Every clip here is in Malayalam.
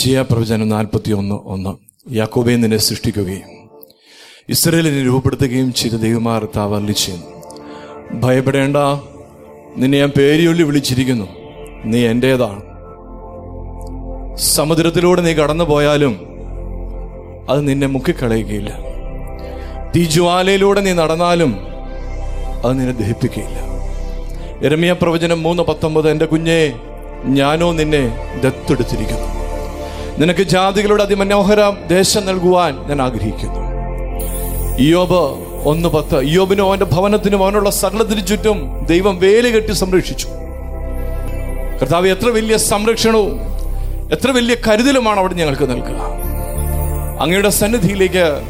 യശിയ പ്രവചനം നാൽപ്പത്തി ഒന്ന്. ഒന്ന് യാക്കോബെ നിന്നെ സൃഷ്ടിക്കുകയും ഇസ്രയേലിനെ രൂപപ്പെടുത്തുകയും ചെയ്ത ദൈവമാർ താവർലി ചെയ്യുന്നു. ഭയപ്പെടേണ്ട. നിന്നെ ഞാൻ പേരിയൊല്ലി വിളിച്ചിരിക്കുന്നു. നീ എന്റേതാണ് സമുദ്രത്തിലൂടെ നീ കടന്നു പോയാലും അത് നിന്നെ മുക്കിക്കളയുകയില്ല. തീജ്വാലയിലൂടെ നീ നടന്നാലും അത് നിന്നെ ദഹിപ്പിക്കുകയില്ല. എരമിയ പ്രവചനം മൂന്ന് പത്തൊമ്പത്. എന്റെ കുഞ്ഞെ ഞാനോ നിന്നെ ദത്തെടുത്തിരിക്കുന്നു. നിനക്ക് ജാതികളുടെ അതിമനോഹര ദേശം നൽകുവാൻ ഞാൻ ആഗ്രഹിക്കുന്നു. യോബ് ഒന്ന് പത്ത്. യോബിനും അവന്റെ ഭവനത്തിനും അവനുള്ള സകലത്തിനു ചുറ്റും ദൈവം വേലുകെട്ടി സംരക്ഷിച്ചു. കർത്താവ് എത്ര വലിയ സംരക്ഷണവും എത്ര വലിയ കരുതലുമാണ് അവിടെ ഞങ്ങൾക്ക് നൽകുക. അങ്ങയുടെ സന്നിധിയിലേക്ക്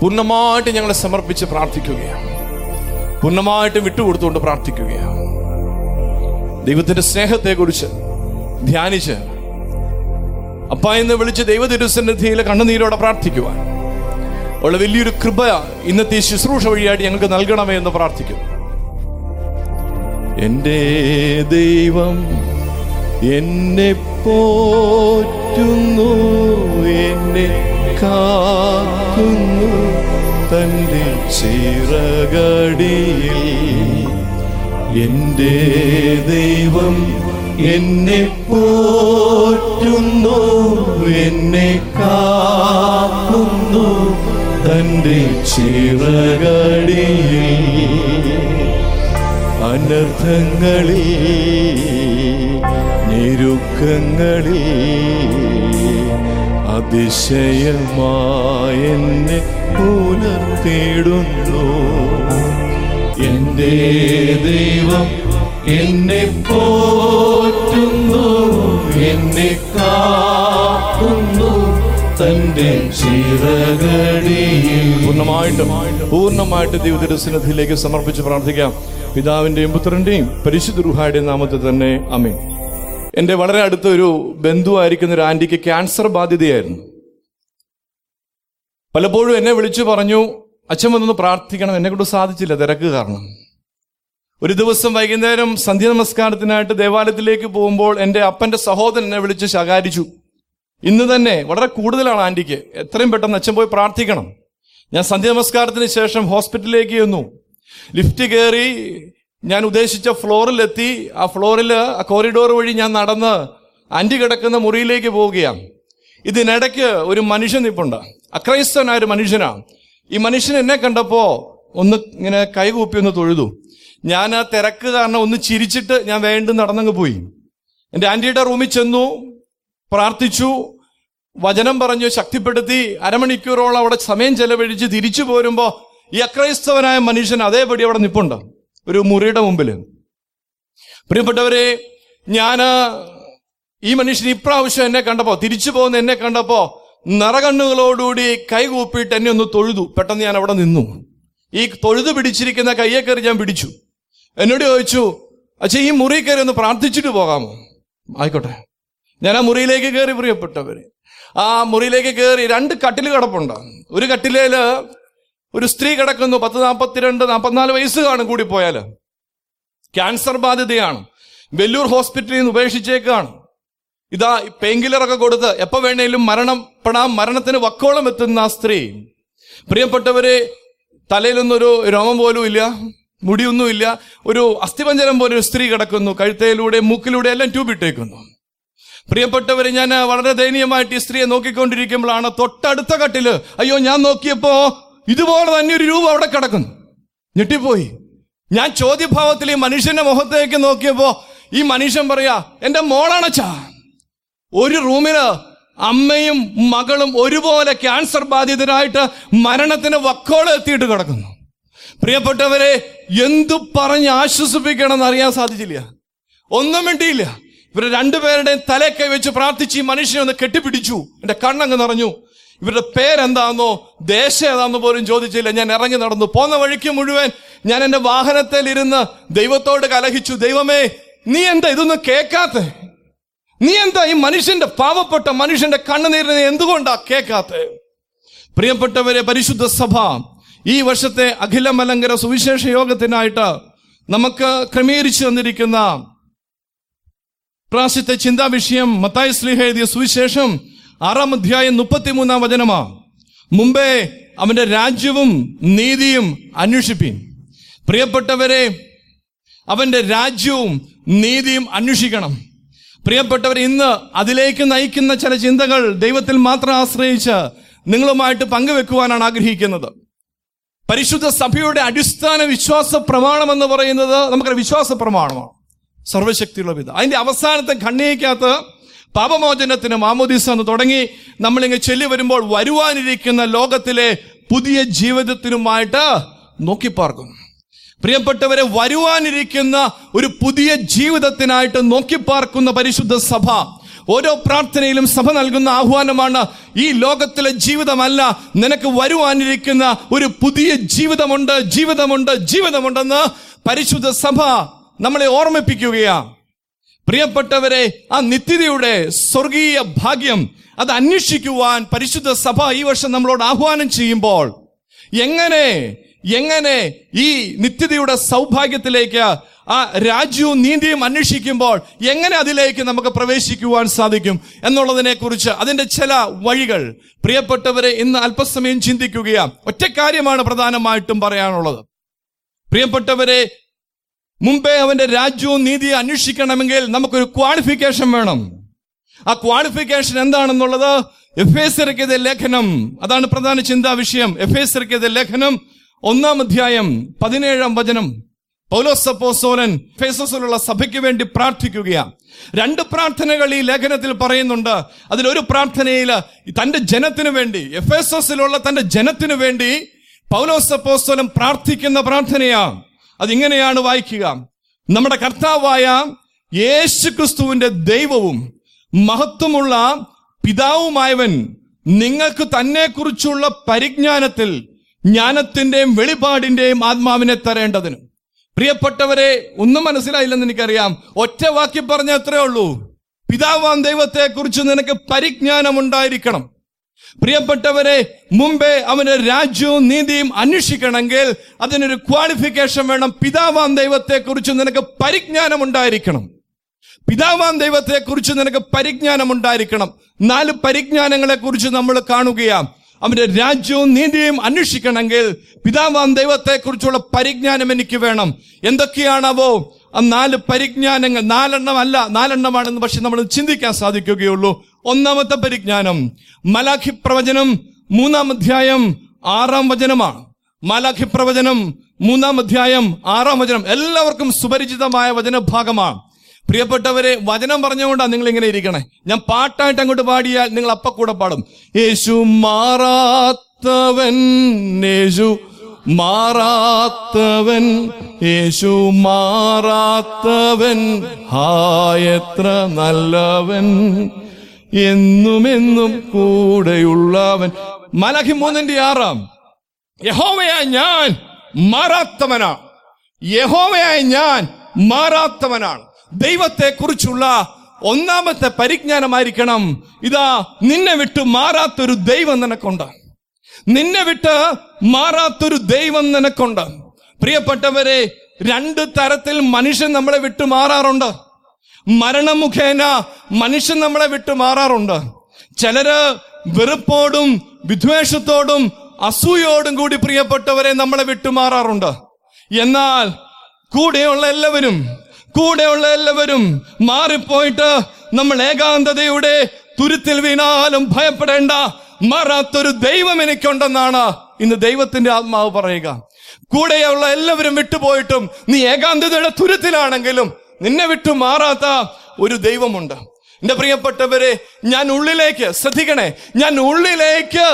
പൂർണമായിട്ട് ഞങ്ങളെ സമർപ്പിച്ച് പ്രാർത്ഥിക്കുകയാണ്. പൂർണമായിട്ട് വിട്ടുകൊടുത്തുകൊണ്ട് പ്രാർത്ഥിക്കുകയാണ്. ദൈവത്തിന്റെ സ്നേഹത്തെക്കുറിച്ച് ധ്യാനിച്ച് അപ്പ എന്ന് വിളിച്ച് ദൈവ തിരുസന്നിധിയിൽ കണ്ണുനീരോടെ പ്രാർത്ഥിക്കുവാൻ. ഉള്ള വലിയൊരു കൃപ ഇന്നത്തെ ശുശ്രൂഷ വഴിയായിട്ട് ഞങ്ങൾക്ക് നൽകണമേ എന്ന് പ്രാർത്ഥിക്കും എന്റെ ദൈവം എന്നെ പോറ്റുന്നു എന്നെ കാക്കുന്നു തന്റെ ചിറകടിയിൽ. എന്റെ ദൈവം എന്നെ പോറ്റുന്നു എന്നെ കാക്കുന്നു തന്റെ ചിറകടിയിൽ. അനർത്ഥങ്ങളിൽ ഞെരുക്കങ്ങളിൽ അതിശയമായെന്നെ പുലർത്തിടുന്നു. എന്റെ ദൈവം എന്നെ പോറ്റുന്നു എന്നെ കാക്കുന്നു. തന്റെ ചിറകടിയിൽ. പൂർണമായിട്ട് പൂർണമായിട്ട് ദൈവദർശനത്തിലേക്ക് സമർപ്പിച്ച് പ്രാർത്ഥിക്കാം. പിതാവിന്റെയും പുത്രന്റെയും പരിശുദ്ധ റുഹായുടെയും നാമത്തിൽ തന്നെ അമീൻ എന്റെ വളരെ അടുത്ത ഒരു ബന്ധുവായിരിക്കുന്ന ഒരു ആന്റിക്ക് ക്യാൻസർ ബാധിതയായിരുന്നു പലപ്പോഴും എന്നെ വിളിച്ചു പറഞ്ഞു അച്ഛൻ വന്നൊന്ന് പ്രാർത്ഥിക്കണം എന്നെ കൊണ്ട് സാധിച്ചില്ല തിരക്ക് കാരണം. ഒരു ദിവസം വൈകുന്നേരം സന്ധ്യ നമസ്കാരത്തിനായിട്ട് ദേവാലയത്തിലേക്ക് പോകുമ്പോൾ എന്റെ അപ്പന്റെ സഹോദരൻ എന്നെ വിളിച്ച് ശകാരിച്ചു. ഇന്ന് തന്നെ വളരെ കൂടുതലാണ് ആന്റിക്ക്. എത്രയും പെട്ടെന്ന് അച്ഛൻ പോയി പ്രാർത്ഥിക്കണം. ഞാൻ സന്ധ്യ നമസ്കാരത്തിന് ശേഷം ഹോസ്പിറ്റലിലേക്ക് ചെന്നു. ലിഫ്റ്റ് കയറി ഞാൻ ഉദ്ദേശിച്ച ഫ്ലോറിലെത്തി. ആ ഫ്ലോറിൽ ആ കോറിഡോർ വഴി ഞാൻ നടന്ന് അന്റി കിടക്കുന്ന മുറിയിലേക്ക് പോവുകയാണ്. ഇതിനിടയ്ക്ക് ഒരു മനുഷ്യൻ നിപ്പുണ്ട് അക്രൈസ്തവനായ ഒരു മനുഷ്യനാണ്. ഈ മനുഷ്യൻ എന്നെ കണ്ടപ്പോൾ ഒന്ന് ഇങ്ങനെ കൈകൂപ്പി ഒന്ന് തൊഴുതു. ഞാൻ ആ തിരക്ക് കാരണം ഒന്ന് ചിരിച്ചിട്ട് ഞാൻ വേണ്ടും നടന്നങ്ങ് പോയി. എന്റെ ആന്റിയുടെ റൂമിൽ ചെന്നു പ്രാർത്ഥിച്ചു വചനം പറഞ്ഞു ശക്തിപ്പെടുത്തി അരമണിക്കൂറോളം അവിടെ സമയം ചെലവഴിച്ച് തിരിച്ചു പോരുമ്പോ ഈ അക്രൈസ്തവനായ മനുഷ്യൻ അതേപടി അവിടെ നിപ്പുണ്ട് ഒരു മുറിയുടെ മുമ്പിൽ പ്രിയപ്പെട്ടവരെ ഞാൻ ഈ മനുഷ്യൻ ഇപ്രാവശ്യം എന്നെ കണ്ടപ്പോൾ തിരിച്ചു പോകുന്ന എന്നെ കണ്ടപ്പോ നിറകണ്ണുകളോടുകൂടി കൈകൂപ്പിയിട്ട് എന്നെ ഒന്ന് തൊഴുതു. പെട്ടെന്ന് ഞാൻ അവിടെ നിന്നു. ഈ തൊഴുതു പിടിച്ചിരിക്കുന്ന കയ്യെ ഞാൻ പിടിച്ചു. എന്നോട് ചോദിച്ചു അച്ഛാ ഈ മുറി കയറി ഒന്ന് പ്രാർത്ഥിച്ചിട്ട് പോകാമോ? ആയിക്കോട്ടെ. ഞാൻ ആ മുറിയിലേക്ക് കയറി പ്രിയപ്പെട്ടവര്. ആ മുറിയിലേക്ക് കയറി രണ്ട് കട്ടിൽ കിടപ്പുണ്ട്. ഒരു കട്ടിലേൽ ഒരു സ്ത്രീ കിടക്കുന്നു പത്ത് നാൽപ്പത്തിരണ്ട് നാൽപ്പത്തിനാല് വയസ്സ് കാണും കൂടി പോയാൽ. ക്യാൻസർ ബാധിതയാണ്. വെല്ലൂർ ഹോസ്പിറ്റലിൽ നിന്ന് ഉപേക്ഷിച്ചേക്കാണ്. ഇതാ പെയിൻ കില്ലറൊക്കെ കൊടുത്ത് എപ്പോ വേണേലും മരണപ്പെടാം മരണത്തിന് വക്കോളം എത്തുന്ന ആ സ്ത്രീ. പ്രിയപ്പെട്ടവരെ തലയിലൊന്നൊരു രോമം പോലും ഇല്ല. മുടിയൊന്നുമില്ല. ഒരു അസ്ഥിപഞ്ചരം പോലെ ഒരു സ്ത്രീ കിടക്കുന്നു. കഴുത്തയിലൂടെ മൂക്കിലൂടെ എല്ലാം ട്യൂബ് ഇട്ടേക്കുന്നു. പ്രിയപ്പെട്ടവരെ ഞാൻ വളരെ ദയനീയമായിട്ട് ഈ സ്ത്രീയെ നോക്കിക്കൊണ്ടിരിക്കുമ്പോഴാണ് തൊട്ടടുത്ത കട്ടിൽ അയ്യോ ഞാൻ നോക്കിയപ്പോ ഇതുപോലെ തന്നെ ഒരു രൂപ അവിടെ കിടക്കുന്നു. ഞെട്ടിപ്പോയി. ഞാൻ ചോദ്യഭാവത്തിൽ ഈ മനുഷ്യന്റെ മുഖത്തേക്ക് നോക്കിയപ്പോ ഈ മനുഷ്യൻ പറയാ എന്റെ മോളാണച്ചാ. ഒരു റൂമിൽ അമ്മയും മകളും ഒരുപോലെ ക്യാൻസർ ബാധിതരായിട്ട് മരണത്തിന് വക്കോളെത്തിയിട്ട് കിടക്കുന്നു. പ്രിയപ്പെട്ടവരെ എന്തു പറഞ്ഞ് ആശ്വസിപ്പിക്കണമെന്ന് അറിയാൻ സാധിച്ചില്ല. ഒന്നും വേണ്ടിയില്ല ഇവരെ രണ്ടുപേരുടെയും തലയൊക്കെ വെച്ച് പ്രാർത്ഥിച്ച് ഈ മനുഷ്യനെ ഒന്ന് കെട്ടിപ്പിടിച്ചു. എന്റെ കണ്ണങ്ങ് നിറഞ്ഞു. ഇവരുടെ പേരെന്താണെന്നോ ദേശം ഏതാണെന്നോ പോലും ചോദിച്ചില്ല. ഞാൻ ഇറങ്ങി നടന്നു. പോന്ന വഴിക്ക് മുഴുവൻ ഞാൻ എന്റെ വാഹനത്തിൽ ഇരുന്ന് ദൈവത്തോട് കലഹിച്ചു. ദൈവമേ നീ എന്താ ഇതൊന്നും കേൾക്കാത്ത? നീ എന്താ ഈ മനുഷ്യന്റെ പാവപ്പെട്ട മനുഷ്യന്റെ കണ്ണുനീരിനെ എന്തുകൊണ്ടാ കേൾക്കാത്ത? പ്രിയപ്പെട്ടവരെ പരിശുദ്ധ സഭ ഈ വർഷത്തെ അഖില മലങ്കര സുവിശേഷ യോഗത്തിനായിട്ട് നമുക്ക് ക്രമീകരിച്ചു തന്നിരിക്കുന്ന പ്രാവശ്യത്തെ ചിന്താ വിഷയം മത്തായി സ്ലീഹ എഴുതിയ സുവിശേഷം ആറാം അധ്യായം മുപ്പത്തിമൂന്നാം വചനമാ. മുമ്പേ അവന്റെ രാജ്യവും നീതിയും അന്വേഷിപ്പീൻ. പ്രിയപ്പെട്ടവരെ അവന്റെ രാജ്യവും നീതിയും അന്വേഷിക്കണം. പ്രിയപ്പെട്ടവർ ഇന്ന് അതിലേക്ക് നയിക്കുന്ന ചില ചിന്തകൾ ദൈവത്തിൽ മാത്രം ആശ്രയിച്ച് നിങ്ങളുമായിട്ട് പങ്കുവെക്കുവാനാണ് ആഗ്രഹിക്കുന്നത്. പരിശുദ്ധ സഭയുടെ അടിസ്ഥാന വിശ്വാസ പ്രമാണം എന്ന് പറയുന്നത് നമുക്കൊരു വിശ്വാസ പ്രമാണമാണ്. സർവശക്തിയുള്ള പിത അതിന്റെ അവസാനത്തെ ഖണ്ഡികയ്ക്കകത്ത് പാപമോചനത്തിന് മാമോദീസ എന്ന് തുടങ്ങി നമ്മളിങ്ങ് ചെല്ലി വരുമ്പോൾ വരുവാനിരിക്കുന്ന ലോകത്തിലെ പുതിയ ജീവിതത്തിനുമായിട്ട് നോക്കിപ്പാർക്കുന്നു. പ്രിയപ്പെട്ടവരെ വരുവാനിരിക്കുന്ന ഒരു പുതിയ ജീവിതത്തിനായിട്ട് നോക്കിപ്പാർക്കുന്ന പരിശുദ്ധ സഭ ഓരോ പ്രാർത്ഥനയിലും സഭ നൽകുന്ന ആഹ്വാനമാണ് ഈ ലോകത്തിലെ ജീവിതമല്ല നിനക്ക് വരുവാനിരിക്കുന്ന ഒരു പുതിയ ജീവിതമുണ്ട് ജീവിതമുണ്ട് ജീവിതമുണ്ടെന്ന് പരിശുദ്ധ സഭ നമ്മളെ ഓർമ്മിപ്പിക്കുകയാണ് പ്രിയപ്പെട്ടവരെ ആ നിത്യതയുടെ സ്വർഗീയ ഭാഗ്യം അത് അന്വേഷിക്കുവാൻ പരിശുദ്ധ സഭ ഈ വർഷം നമ്മളോട് ആഹ്വാനം ചെയ്യുമ്പോൾ എങ്ങനെ എങ്ങനെ ഈ നിത്യതയുടെ സൗഭാഗ്യത്തിലേക്ക് ആ രാജ്യവും നീതിയും അന്വേഷിക്കുമ്പോൾ എങ്ങനെ അതിലേക്ക് നമുക്ക് പ്രവേശിക്കുവാൻ സാധിക്കും എന്നുള്ളതിനെ കുറിച്ച് അതിന്റെ ചില വഴികൾ. പ്രിയപ്പെട്ടവരെ ഇന്ന് അല്പസമയം ചിന്തിക്കുകയാണ്. ഒറ്റ കാര്യമാണ് പ്രധാനമായിട്ടും പറയാനുള്ളത്. പ്രിയപ്പെട്ടവരെ മുമ്പേ അവന്റെ രാജ്യവും നീതിയെ അന്വേഷിക്കണമെങ്കിൽ നമുക്കൊരു ക്വാളിഫിക്കേഷൻ വേണം. ആ ക്വാളിഫിക്കേഷൻ എന്താണെന്നുള്ളത്? എഫ് എസ് ലേഖനം. അതാണ് പ്രധാന ചിന്താ വിഷയം എഫ് എസ് ലേഖനം. ഒന്നാം അധ്യായം പതിനേഴാം വചനം. പൗലോസപ്പോസോലൻ ഫേസസിലുള്ള സഭയ്ക്ക് വേണ്ടി പ്രാർത്ഥിക്കുകയാണ് രണ്ട് പ്രാർത്ഥനകൾ ഈ ലേഖനത്തിൽ പറയുന്നുണ്ട്. അതിലൊരു പ്രാർത്ഥനയിൽ തന്റെ ജനത്തിനു വേണ്ടി എഫ് എസ് എസിലുള്ള തന്റെ ജനത്തിനു വേണ്ടി പൗലോസപ്പോസോലൻ പ്രാർത്ഥിക്കുന്ന പ്രാർത്ഥനയാണ് അതിങ്ങനെയാണ് വായിക്കുക. നമ്മുടെ കർത്താവായ യേശു ക്രിസ്തുവിന്റെ ദൈവവും മഹത്വമുള്ള പിതാവുമായവൻ നിങ്ങൾക്ക് തന്നെ കുറിച്ചുള്ള പരിജ്ഞാനത്തിൽ ജ്ഞാനത്തിന്റെയും വെളിപാടിന്റെയും ആത്മാവിനെ തരേണ്ടതിന്. പ്രിയപ്പെട്ടവരെ ഒന്നും മനസ്സിലായില്ലെന്ന് എനിക്കറിയാം. ഒറ്റ വാക്കി പറഞ്ഞ അത്രേ ഉള്ളൂ. പിതാവാം ദൈവത്തെ കുറിച്ച് നിനക്ക് പരിജ്ഞാനം ഉണ്ടായിരിക്കണം പ്രിയപ്പെട്ടവരെ മുമ്പേ അവന് രാജ്യവും നീതിയും അന്വേഷിക്കണമെങ്കിൽ അതിനൊരു ക്വാളിഫിക്കേഷൻ വേണം. പിതാവാം ദൈവത്തെ കുറിച്ച് നിനക്ക് പരിജ്ഞാനം ഉണ്ടായിരിക്കണം പിതാവാം ദൈവത്തെ കുറിച്ച് നിനക്ക് പരിജ്ഞാനം ഉണ്ടായിരിക്കണം നാല് പരിജ്ഞാനങ്ങളെ കുറിച്ച് നമ്മൾ കാണുകയാണ്. അവന്റെ രാജ്യവും നീതിയും അന്വേഷിക്കണമെങ്കിൽ പിതാവാം ദൈവത്തെക്കുറിച്ചുള്ള പരിജ്ഞാനം എനിക്ക് വേണം. എന്തൊക്കെയാണവോ? ആ നാല് പരിജ്ഞാനങ്ങൾ നാലെണ്ണം അല്ല നാലെണ്ണമാണെന്ന് പക്ഷെ നമ്മൾ ചിന്തിക്കാൻ സാധിക്കുകയുള്ളൂ. ഒന്നാമത്തെ പരിജ്ഞാനം മലാഖി പ്രവചനം മൂന്നാം അധ്യായം ആറാം വചനമാണ്. മാലാഖി പ്രവചനം മൂന്നാം അധ്യായം ആറാം വചനം എല്ലാവർക്കും സുപരിചിതമായ വചനഭാഗമാണ്. പ്രിയപ്പെട്ടവരെ വചനം പറഞ്ഞുകൊണ്ടാണ് നിങ്ങൾ ഇങ്ങനെ ഇരിക്കണേ. ഞാൻ പാട്ടായിട്ട് അങ്ങോട്ട് പാടിയാൽ നിങ്ങൾ അപ്പ കൂടെ പാടും. യേശു മാറാത്തവൻ യേശു മാറാത്തവൻ യേശു മാറാത്തവൻ ഹായത്ര നല്ലവൻ. എന്നുമെന്നും കൂടെയുള്ളവൻ. മലഹി മൂന്നിന്റെ ആറാം. യഹോവയായ ഞാൻ മാറാത്തവനാണ് യഹോവയായ ഞാൻ മാറാത്തവനാണ്. ദൈവത്തെ കുറിച്ചുള്ള ഒന്നാമത്തെ പരിജ്ഞാനമായിരിക്കണം. ഇതാ നിന്നെ വിട്ട് മാറാത്തൊരു ദൈവം നിനക്കുണ്ട്. നിന്നെ വിട്ട് മാറാത്തൊരു ദൈവം നിനക്കുണ്ട്. പ്രിയപ്പെട്ടവരെ രണ്ട് തരത്തിൽ മനുഷ്യൻ നമ്മളെ വിട്ടു മാറാറുണ്ട്. മരണമുഖേന മനുഷ്യൻ നമ്മളെ വിട്ടു മാറാറുണ്ട്. ചിലര് വെറുപ്പോടും വിദ്വേഷത്തോടും അസൂയോടും കൂടി പ്രിയപ്പെട്ടവരെ നമ്മളെ വിട്ടുമാറാറുണ്ട് എന്നാൽ കൂടെയുള്ള എല്ലാവരും കൂടെയുള്ള എല്ലാവരും മാറിപ്പോയിട്ട് നമ്മൾ ഏകാന്തതയുടെ തുരുത്തിൽ വീണാലും ഭയപ്പെടേണ്ട മാറാത്തൊരു ദൈവം എനിക്കുണ്ടെന്നാണ് ഇന്ന് ദൈവത്തിന്റെ ആത്മാവ് പറയുക. കൂടെയുള്ള എല്ലാവരും വിട്ടുപോയിട്ടും നീ ഏകാന്തതയുടെ തുരുത്തിലാണെങ്കിലും നിന്നെ വിട്ടു മാറാത്ത ഒരു ദൈവമുണ്ട്. എന്റെ പ്രിയപ്പെട്ടവരെ ഞാൻ ഉള്ളിലേക്ക് ശ്രദ്ധിക്കണേ ഞാൻ ഉള്ളിലേക്ക്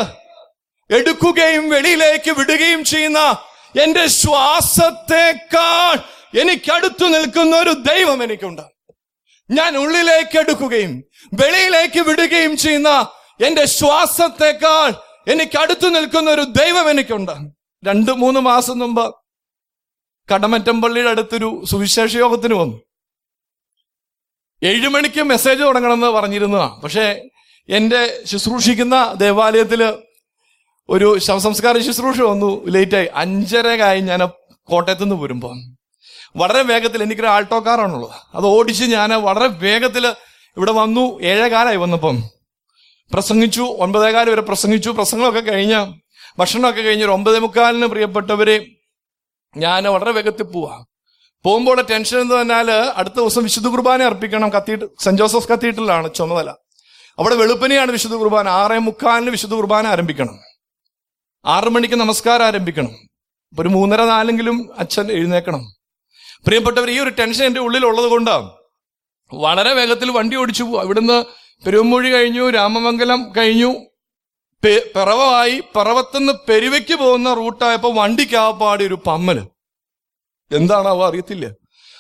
എടുക്കുകയും വെളിയിലേക്ക് വിടുകയും ചെയ്യുന്ന എന്റെ ശ്വാസത്തെക്കാൾ എനിക്കടുത്തു നിൽക്കുന്ന ഒരു ദൈവം എനിക്കുണ്ട്. ഞാൻ ഉള്ളിലേക്ക് എടുക്കുകയും വെളിയിലേക്ക് വിടുകയും ചെയ്യുന്ന എന്റെ ശ്വാസത്തെക്കാൾ എനിക്ക് നിൽക്കുന്ന ഒരു ദൈവം എനിക്കുണ്ട്. രണ്ട് മൂന്ന് മാസം മുമ്പ് കടമറ്റം പള്ളിയുടെ അടുത്തൊരു സുവിശേഷ യോഗത്തിന് വന്നു. ഏഴു മണിക്ക് മെസ്സേജ് തുടങ്ങണമെന്ന് പറഞ്ഞിരുന്നതാണ് പക്ഷേ എന്റെ ശുശ്രൂഷിക്കുന്ന ദേവാലയത്തിൽ ഒരു ശവസംസ്കാര ശുശ്രൂഷ വന്നു ലേറ്റായി. അഞ്ചരകായി ഞാൻ കോട്ടയത്തുനിന്ന് നിന്ന് വരുമ്പോ. വളരെ വേഗത്തിൽ എനിക്കൊരു ആൾട്ടോ കാറാണുള്ളത്. അത് ഓടിച്ച് ഞാൻ വളരെ വേഗത്തിൽ ഇവിടെ വന്നു. ഏഴേകാലായി വന്നപ്പം. പ്രസംഗിച്ചു. ഒൻപതേകാൽ വരെ പ്രസംഗിച്ചു. പ്രസംഗമൊക്കെ കഴിഞ്ഞ ഭക്ഷണമൊക്കെ കഴിഞ്ഞ് ഒരു ഒമ്പതേ മുക്കാലിന് പ്രിയപ്പെട്ടവരെ ഞാൻ വളരെ വേഗത്തിൽ പോവാ. പോകുമ്പോൾ ടെൻഷൻ എന്ന് പറഞ്ഞാൽ അടുത്ത ദിവസം വിശുദ്ധ കുർബാന അർപ്പിക്കണം. കത്തീഡ് സെന്റ് ജോസഫ് കത്തീഡ്രലാണ് ചുമതല. അവിടെ വെളുപ്പനെയാണ് വിശുദ്ധ കുർബാന. ആറേ മുക്കാലിന് വിശുദ്ധ കുർബാന ആരംഭിക്കണം. ആറു മണിക്ക് നമസ്കാരം ആരംഭിക്കണം. ഒരു മൂന്നര നാലെങ്കിലും അച്ഛൻ എഴുന്നേക്കണം. പ്രിയപ്പെട്ടവർ ഈ ഒരു ടെൻഷൻ എന്റെ ഉള്ളിലുള്ളത് കൊണ്ടാണ് വളരെ വേഗത്തിൽ വണ്ടി ഓടിച്ചു പോകും ഇവിടുന്ന് പെരുവമ്പുഴി കഴിഞ്ഞു രാമമംഗലം കഴിഞ്ഞു. പിറവായി പിറവത്തുനിന്ന് പെരുവയ്ക്ക് പോകുന്ന റൂട്ടായപ്പോൾ വണ്ടിക്കാപ്പാടി ഒരു പമ്മൽ. എന്താണാവോ അറിയത്തില്ല.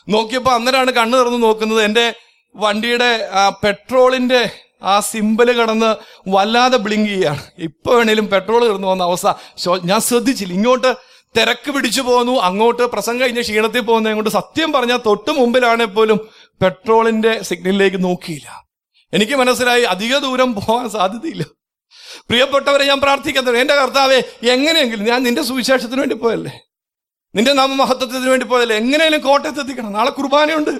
നോക്കിയപ്പോൾ അന്നേരമാണ് കണ്ണു തുറന്ന് നോക്കുന്നത്. എന്റെ വണ്ടിയുടെ ആ പെട്രോളിന്റെ ആ സിമ്പൽ കടന്ന് വല്ലാതെ ബ്ലിങ്ക് ചെയ്യാണ് ഇപ്പൊ വേണേലും പെട്രോൾ കിടന്നു പോകുന്ന അവസ്ഥ. ഞാൻ ശ്രദ്ധിച്ചില്ല. ഇങ്ങോട്ട് തിരക്ക് പിടിച്ചു പോന്നു. അങ്ങോട്ട് പ്രസംഗം കഴിഞ്ഞ് ക്ഷീണത്തിൽ പോകുന്നത് കൊണ്ട് സത്യം പറഞ്ഞാൽ തൊട്ട് മുമ്പിലാണെ പോലും പെട്രോളിന്റെ സിഗ്നലിലേക്ക് നോക്കിയില്ല. എനിക്ക് മനസ്സിലായി അധിക ദൂരം പോകാൻ സാധ്യതയില്ല. പ്രിയപ്പെട്ടവരെ ഞാൻ പ്രാർത്ഥിക്കുന്നത് എന്റെ കർത്താവെ എങ്ങനെയെങ്കിലും ഞാൻ നിന്റെ സുവിശേഷത്തിന് വേണ്ടി പോയല്ലേ? നിന്റെ നാമമഹത്വത്തിന് വേണ്ടി പോയല്ലേ? എങ്ങനെയെങ്കിലും കോട്ടയത്ത് എത്തിക്കണം നാളെ കുർബാനയുണ്ട്.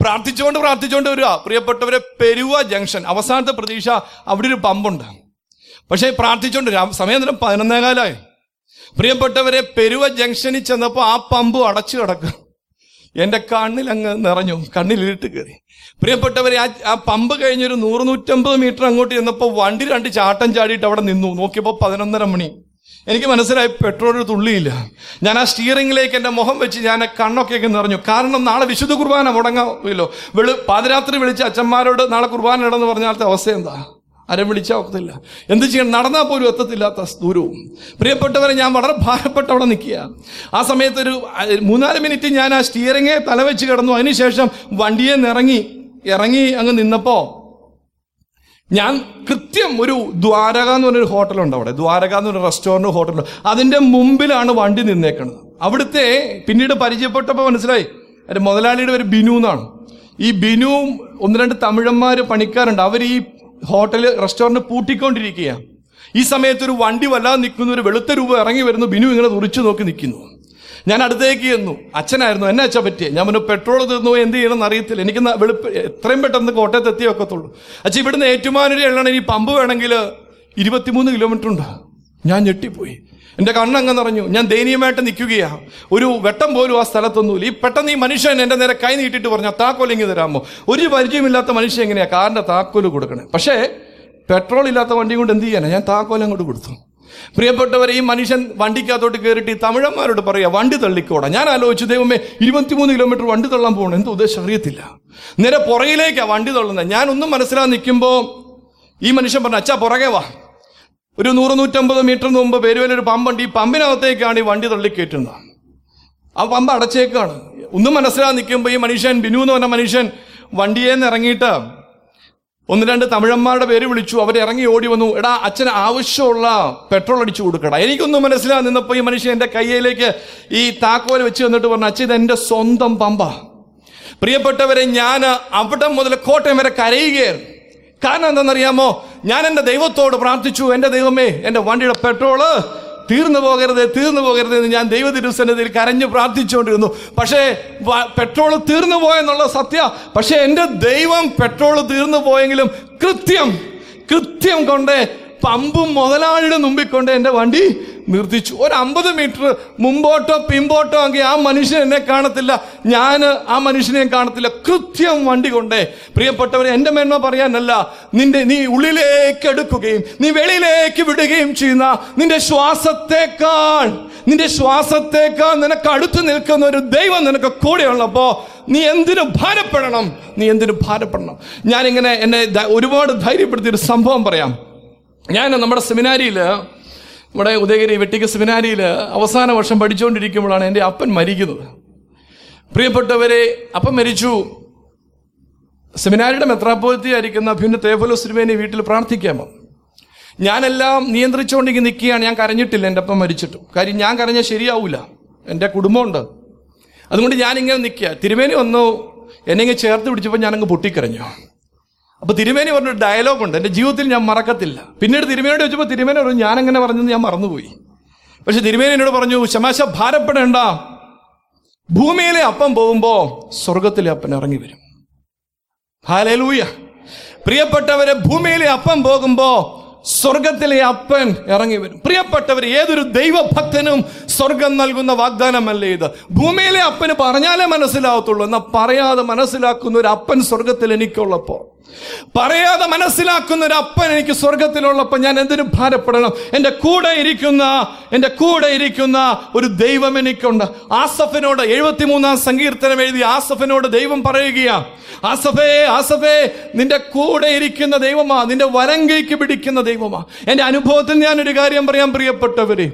പ്രാർത്ഥിച്ചുകൊണ്ട് പ്രാർത്ഥിച്ചുകൊണ്ട് വരിക. പ്രിയപ്പെട്ടവരെ പെരുവ ജംഗ്ഷൻ. അവസാനത്തെ പ്രതീക്ഷ അവിടെ ഒരു പമ്പുണ്ട്. പക്ഷേ പ്രാർത്ഥിച്ചുകൊണ്ട് സമയം നേരം പതിനൊന്നേകാലായി. പ്രിയപ്പെട്ടവരെ പെരുവ ജംഗ്ഷനിൽ ചെന്നപ്പോൾ ആ പമ്പ് അടച്ചു കിടക്കും. എന്റെ കണ്ണിൽ അങ്ങ് നിറഞ്ഞു കണ്ണിലിട്ട് കയറി. പ്രിയപ്പെട്ടവരെ ആ ആ പമ്പ് കഴിഞ്ഞൊരു നൂറ് നൂറ്റമ്പത് മീറ്റർ അങ്ങോട്ട് ചെന്നപ്പോൾ വണ്ടി രണ്ട് ചാട്ടം ചാടിയിട്ട് അവിടെ നിന്നു. നോക്കിയപ്പോൾ പതിനൊന്നര മണി. എനിക്ക് മനസ്സിലായി പെട്രോൾ തുള്ളിയില്ല. ഞാൻ ആ സ്റ്റിയറിംഗിലേക്ക് എന്റെ മുഖം വെച്ച് ഞാൻ കണ്ണൊക്കെ നിറഞ്ഞു. കാരണം നാളെ വിശുദ്ധ കുർബാന മുടങ്ങാമല്ലോ വെളു പാതിരാത്രി വിളിച്ച് അച്ഛന്മാരോട് നാളെ കുർബാന ഇടന്ന് പറഞ്ഞാലത്തെ അവസ്ഥ എന്താ? ആരും വിളിച്ചാൽ ഒക്കത്തില്ല. എന്ത് ചെയ്യണം? നടന്നാൽ പോലും എത്തത്തില്ലാത്ത ദൂരവും. പ്രിയപ്പെട്ടവരെ ഞാൻ വളരെ ഭാരപ്പെട്ട് അവിടെ നിൽക്കുക. ആ സമയത്ത് ഒരു മൂന്നാൽ മിനിറ്റ് ഞാൻ ആ സ്റ്റിയറിങ്ങെ തലവെച്ച് കിടന്നു. അതിനുശേഷം വണ്ടിയെ നിറങ്ങി ഇറങ്ങി അങ്ങ് നിന്നപ്പോൾ ഞാൻ കൃത്യം ഒരു ദ്വാരക എന്ന് പറഞ്ഞൊരു ഹോട്ടലുണ്ട് അവിടെ. ദ്വാരക എന്ന് പറഞ്ഞ റെസ്റ്റോറന്റ് ഹോട്ടലുണ്ട്. അതിന്റെ മുമ്പിലാണ് വണ്ടി നിന്നേക്കുന്നത് അവിടുത്തെ പിന്നീട് പരിചയപ്പെട്ടപ്പോൾ മനസ്സിലായി. എന്റെ മുതലാളിയുടെ ഒരു ബിനു എന്നാണ്. ഈ ബിനുവും ഒന്ന് രണ്ട് തമിഴന്മാർ പണിക്കാരുണ്ട്. അവർ ഈ ഹോട്ടൽ റെസ്റ്റോറന്റ് പൂട്ടിക്കൊണ്ടിരിക്കുകയാണ്. ഈ സമയത്ത് ഒരു വണ്ടി വല്ലാതെ നിൽക്കുന്ന ഒരു വെളുത്ത രൂപ ഇറങ്ങി വരുന്നു ബിനു ഇങ്ങനെ തുറിച്ചു നോക്കി നിൽക്കുന്നു. ഞാൻ അടുത്തേക്ക് ചെന്നു. അച്ഛനായിരുന്നു എന്നെ അച്ഛൻ പറ്റിയ? ഞാൻ പറഞ്ഞു പെട്രോൾ തീർന്നു എന്ത് ചെയ്യണമെന്ന് അറിയത്തില്ല. എനിക്ക് വെളുപ്പ് എത്രയും പെട്ടെന്ന് കോട്ടയത്ത് എത്തിയൊക്കത്തുള്ളൂ. അച്ഛൻ ഇവിടുന്ന് ഏറ്റുമാനൂര് എള്ളണം ഇനി പമ്പ് വേണമെങ്കിൽ ഇരുപത്തിമൂന്ന് കിലോമീറ്റർ ഉണ്ട്. ഞാൻ ഞെട്ടിപ്പോയി. എന്റെ കണ്ണങ്ങ് നിറഞ്ഞു. ഞാൻ ദയനീയമായിട്ട് നിൽക്കുകയാണ് ഒരു വെട്ടം പോലും ആ സ്ഥലത്തൊന്നുമില്ല. ഈ പെട്ടെന്ന് ഈ മനുഷ്യൻ എന്റെ നേരെ കൈ നീട്ടിട്ട് പറഞ്ഞു താക്കോൽ ഇങ്ങ് തരാമോ? ഒരു പരിചയമില്ലാത്ത മനുഷ്യൻ എങ്ങനെയാണ് കാറിന്റെ താക്കോൽ കൊടുക്കണേ? പക്ഷേ പെട്രോൾ ഇല്ലാത്ത വണ്ടി കൊണ്ട് എന്ത് ചെയ്യാനാണ് ഞാൻ താക്കോൽ അങ്ങോട്ട് കൊടുത്തു. പ്രിയപ്പെട്ടവരെ ഈ മനുഷ്യൻ വണ്ടിക്കകത്തോട്ട് കയറിയിട്ട് ഈ തമിഴന്മാരോട് പറയുക വണ്ടി തള്ളിക്കോടാ. ഞാൻ ആലോചിച്ചു ദൈവമേ ഇരുപത്തിമൂന്ന് കിലോമീറ്റർ വണ്ടി തള്ളാൻ പോകണം. എന്ത് ഉദ്ദേശം? അറിയത്തില്ല. നേരെ പുറകിലേക്കാണ് വണ്ടി തള്ളുന്നത്. ഞാനൊന്നും മനസ്സിലാകാൻ നിൽക്കുമ്പോൾ ഈ മനുഷ്യൻ പറഞ്ഞു അച്ഛാ പുറകെ വാ. ഒരു നൂറ് നൂറ്റമ്പത് മീറ്റർ മുമ്പ് പേരുവേലൊരു പമ്പുണ്ട്. ഈ പമ്പിനകത്തേക്കാണ് ഈ വണ്ടി തള്ളിക്കയറ്റുന്നത്. ആ പമ്പ് അടച്ചേക്കാണ്. ഒന്നും മനസ്സിലാകാൻ നിൽക്കുമ്പോൾ ഈ മനുഷ്യൻ ബിനു എന്ന് പറഞ്ഞ മനുഷ്യൻ വണ്ടിയെ നിന്ന് ഇറങ്ങിയിട്ട് ഒന്ന് രണ്ട് തമിഴന്മാരുടെ പേര് വിളിച്ചു. അവർ ഇറങ്ങി ഓടി വന്നു. എടാ അച്ഛന് ആവശ്യമുള്ള പെട്രോൾ അടിച്ചു കൊടുക്കടാ. എനിക്കൊന്നും മനസ്സിലാകാൻ നിന്നപ്പോൾ ഈ മനുഷ്യൻ എന്റെ കയ്യിലേക്ക് ഈ താക്കോൽ വെച്ച് തന്നിട്ട് പറഞ്ഞു അച്ഛൻ എന്റെ സ്വന്തം പമ്പ. പ്രിയപ്പെട്ടവരെ ഞാൻ അവിടം മുതൽ കോട്ടയം വരെ കരയുകയായിരുന്നു. കാരണം എന്താണെന്നറിയാമോ? ഞാൻ എന്റെ ദൈവത്തോട് പ്രാർത്ഥിച്ചു എന്റെ ദൈവമേ എന്റെ വണ്ടിയുടെ പെട്രോൾ തീർന്നു പോകരുത് തീർന്നു പോകരുത് എന്ന് ഞാൻ ദൈവ ദിവസത്തിൽ കരഞ്ഞു പ്രാർത്ഥിച്ചുകൊണ്ടിരുന്നു. പക്ഷേ പെട്രോൾ തീർന്നു പോയെന്നുള്ള സത്യ. പക്ഷേ എന്റെ ദൈവം പെട്രോൾ തീർന്നു പോയെങ്കിലും കൃത്യം കൃത്യം കൊണ്ട് പമ്പും മുതലാളിയുടെ മുമ്പിൽ കൊണ്ട് എന്റെ വണ്ടി നിർത്തിച്ചു. ഒരു അമ്പത് മീറ്റർ മുമ്പോട്ടോ പിമ്പോട്ടോ ആണെങ്കിൽ ആ മനുഷ്യൻ എന്നെ കാണത്തില്ല. ഞാൻ ആ മനുഷ്യനെയും കാണത്തില്ല. കൃത്യം വണ്ടി കൊണ്ടേ. പ്രിയപ്പെട്ടവരെ എന്റെ മേന്മ പറയാനല്ല. നിന്റെ നീ ഉള്ളിലേക്ക് എടുക്കുകയും നീ വെളിയിലേക്ക് വിടുകയും ചെയ്യുന്ന നിന്റെ ശ്വാസത്തേക്കാൾ നിന്റെ ശ്വാസത്തേക്കാൾ നിനക്ക് അടുത്ത് നിൽക്കുന്ന ഒരു ദൈവം നിനക്ക് കൂടെയുള്ളപ്പോൾ നീ എന്തിനു ഭാരപ്പെടണം? നീ എന്തിനു ഭാരപ്പെടണം? ഞാനിങ്ങനെ എന്നെ ഒരുപാട് ധൈര്യപ്പെടുത്തിയൊരു സംഭവം പറയാം. ഞാൻ നമ്മുടെ സെമിനാരിയിൽ നമ്മുടെ ഉദയഗിരി വെട്ടിക്ക സെമിനാരിയിൽ അവസാന വർഷം പഠിച്ചുകൊണ്ടിരിക്കുമ്പോഴാണ് എന്റെ അപ്പൻ മരിക്കുന്നത്. പ്രിയപ്പെട്ടവരെ അപ്പൻ മരിച്ചു. സെമിനാരിയുടെ മെത്രാപോലത്തി ആയിരിക്കുന്ന അഭ്യുന്ന തേഫലോ സിനിമേനെ വീട്ടിൽ പ്രാർത്ഥിക്കാൻ വന്നു ഞാനെല്ലാം നിയന്ത്രിച്ചുകൊണ്ടെങ്കിൽ നിൽക്കുകയാണ്. ഞാൻ കരഞ്ഞിട്ടില്ല എന്റെ അപ്പം മരിച്ചിട്ടും. കാര്യം ഞാൻ കരഞ്ഞാൽ ശരിയാവില്ല എന്റെ കുടുംബമുണ്ട്. അതുകൊണ്ട് ഞാനിങ്ങനെ നിൽക്കുക. തിരുമേനി വന്നു. എന്നെ ഇങ്ങനെ ചേർത്ത് പിടിച്ചപ്പോൾ ഞാനങ്ങ് പൊട്ടിക്കരഞ്ഞു. അപ്പൊ തിരുമേനി പറഞ്ഞൊരു ഡയലോഗ് ഉണ്ട്. എന്റെ ജീവിതത്തിൽ ഞാൻ മറക്കത്തില്ല. പിന്നീട് തിരുമേനോട് ചോദിച്ചപ്പോൾ തിരുമേനി പറഞ്ഞു ഞാൻ അങ്ങനെ പറഞ്ഞത് ഞാൻ മറന്നുപോയി. പക്ഷെ തിരുമേനി എന്നോട് പറഞ്ഞു ശമാശ ഭാരപ്പെടേണ്ട. ഭൂമിയിലെ അപ്പം പോകുമ്പോ സ്വർഗത്തിലെ അപ്പൻ ഇറങ്ങി വരും. ഹാലൂയ പ്രിയപ്പെട്ടവരെ ഭൂമിയിലെ അപ്പം പോകുമ്പോ സ്വർഗത്തിലെ അപ്പൻ ഇറങ്ങി വരും. പ്രിയപ്പെട്ടവർ ഏതൊരു ദൈവഭക്തനും സ്വർഗം നൽകുന്ന വാഗ്ദാനമല്ലേ ഇത്? ഭൂമിയിലെ അപ്പന് പറഞ്ഞാലേ മനസ്സിലാവത്തുള്ളൂ എന്നാ പറയാതെ മനസ്സിലാക്കുന്ന ഒരു അപ്പൻ സ്വർഗത്തിൽ എനിക്കുള്ളപ്പോ പറയാതെ മനസ്സിലാക്കുന്ന ഒരു അപ്പൻ എനിക്ക് സ്വർഗത്തിലുള്ളപ്പോൾ ഞാൻ എന്തിനു ഭാരപ്പെടണം. എന്റെ കൂടെ ഇരിക്കുന്ന എന്റെ കൂടെ ഇരിക്കുന്ന ഒരു ദൈവം എനിക്കുണ്ട്. ആസഫിനോട് എഴുപത്തിമൂന്നാം സങ്കീർത്തനം എഴുതി ആസഫിനോട് ദൈവം പറയുകയാ ആസഫേ ആസഫേ നിന്റെ കൂടെ ഇരിക്കുന്ന ദൈവമാ നിന്റെ വലങ്കയ്ക്ക് പിടിക്കുന്ന ദൈവമാ. എന്റെ അനുഭവത്തിൽ ഞാൻ ഒരു കാര്യം പറയാൻ പ്രിയപ്പെട്ടവരെ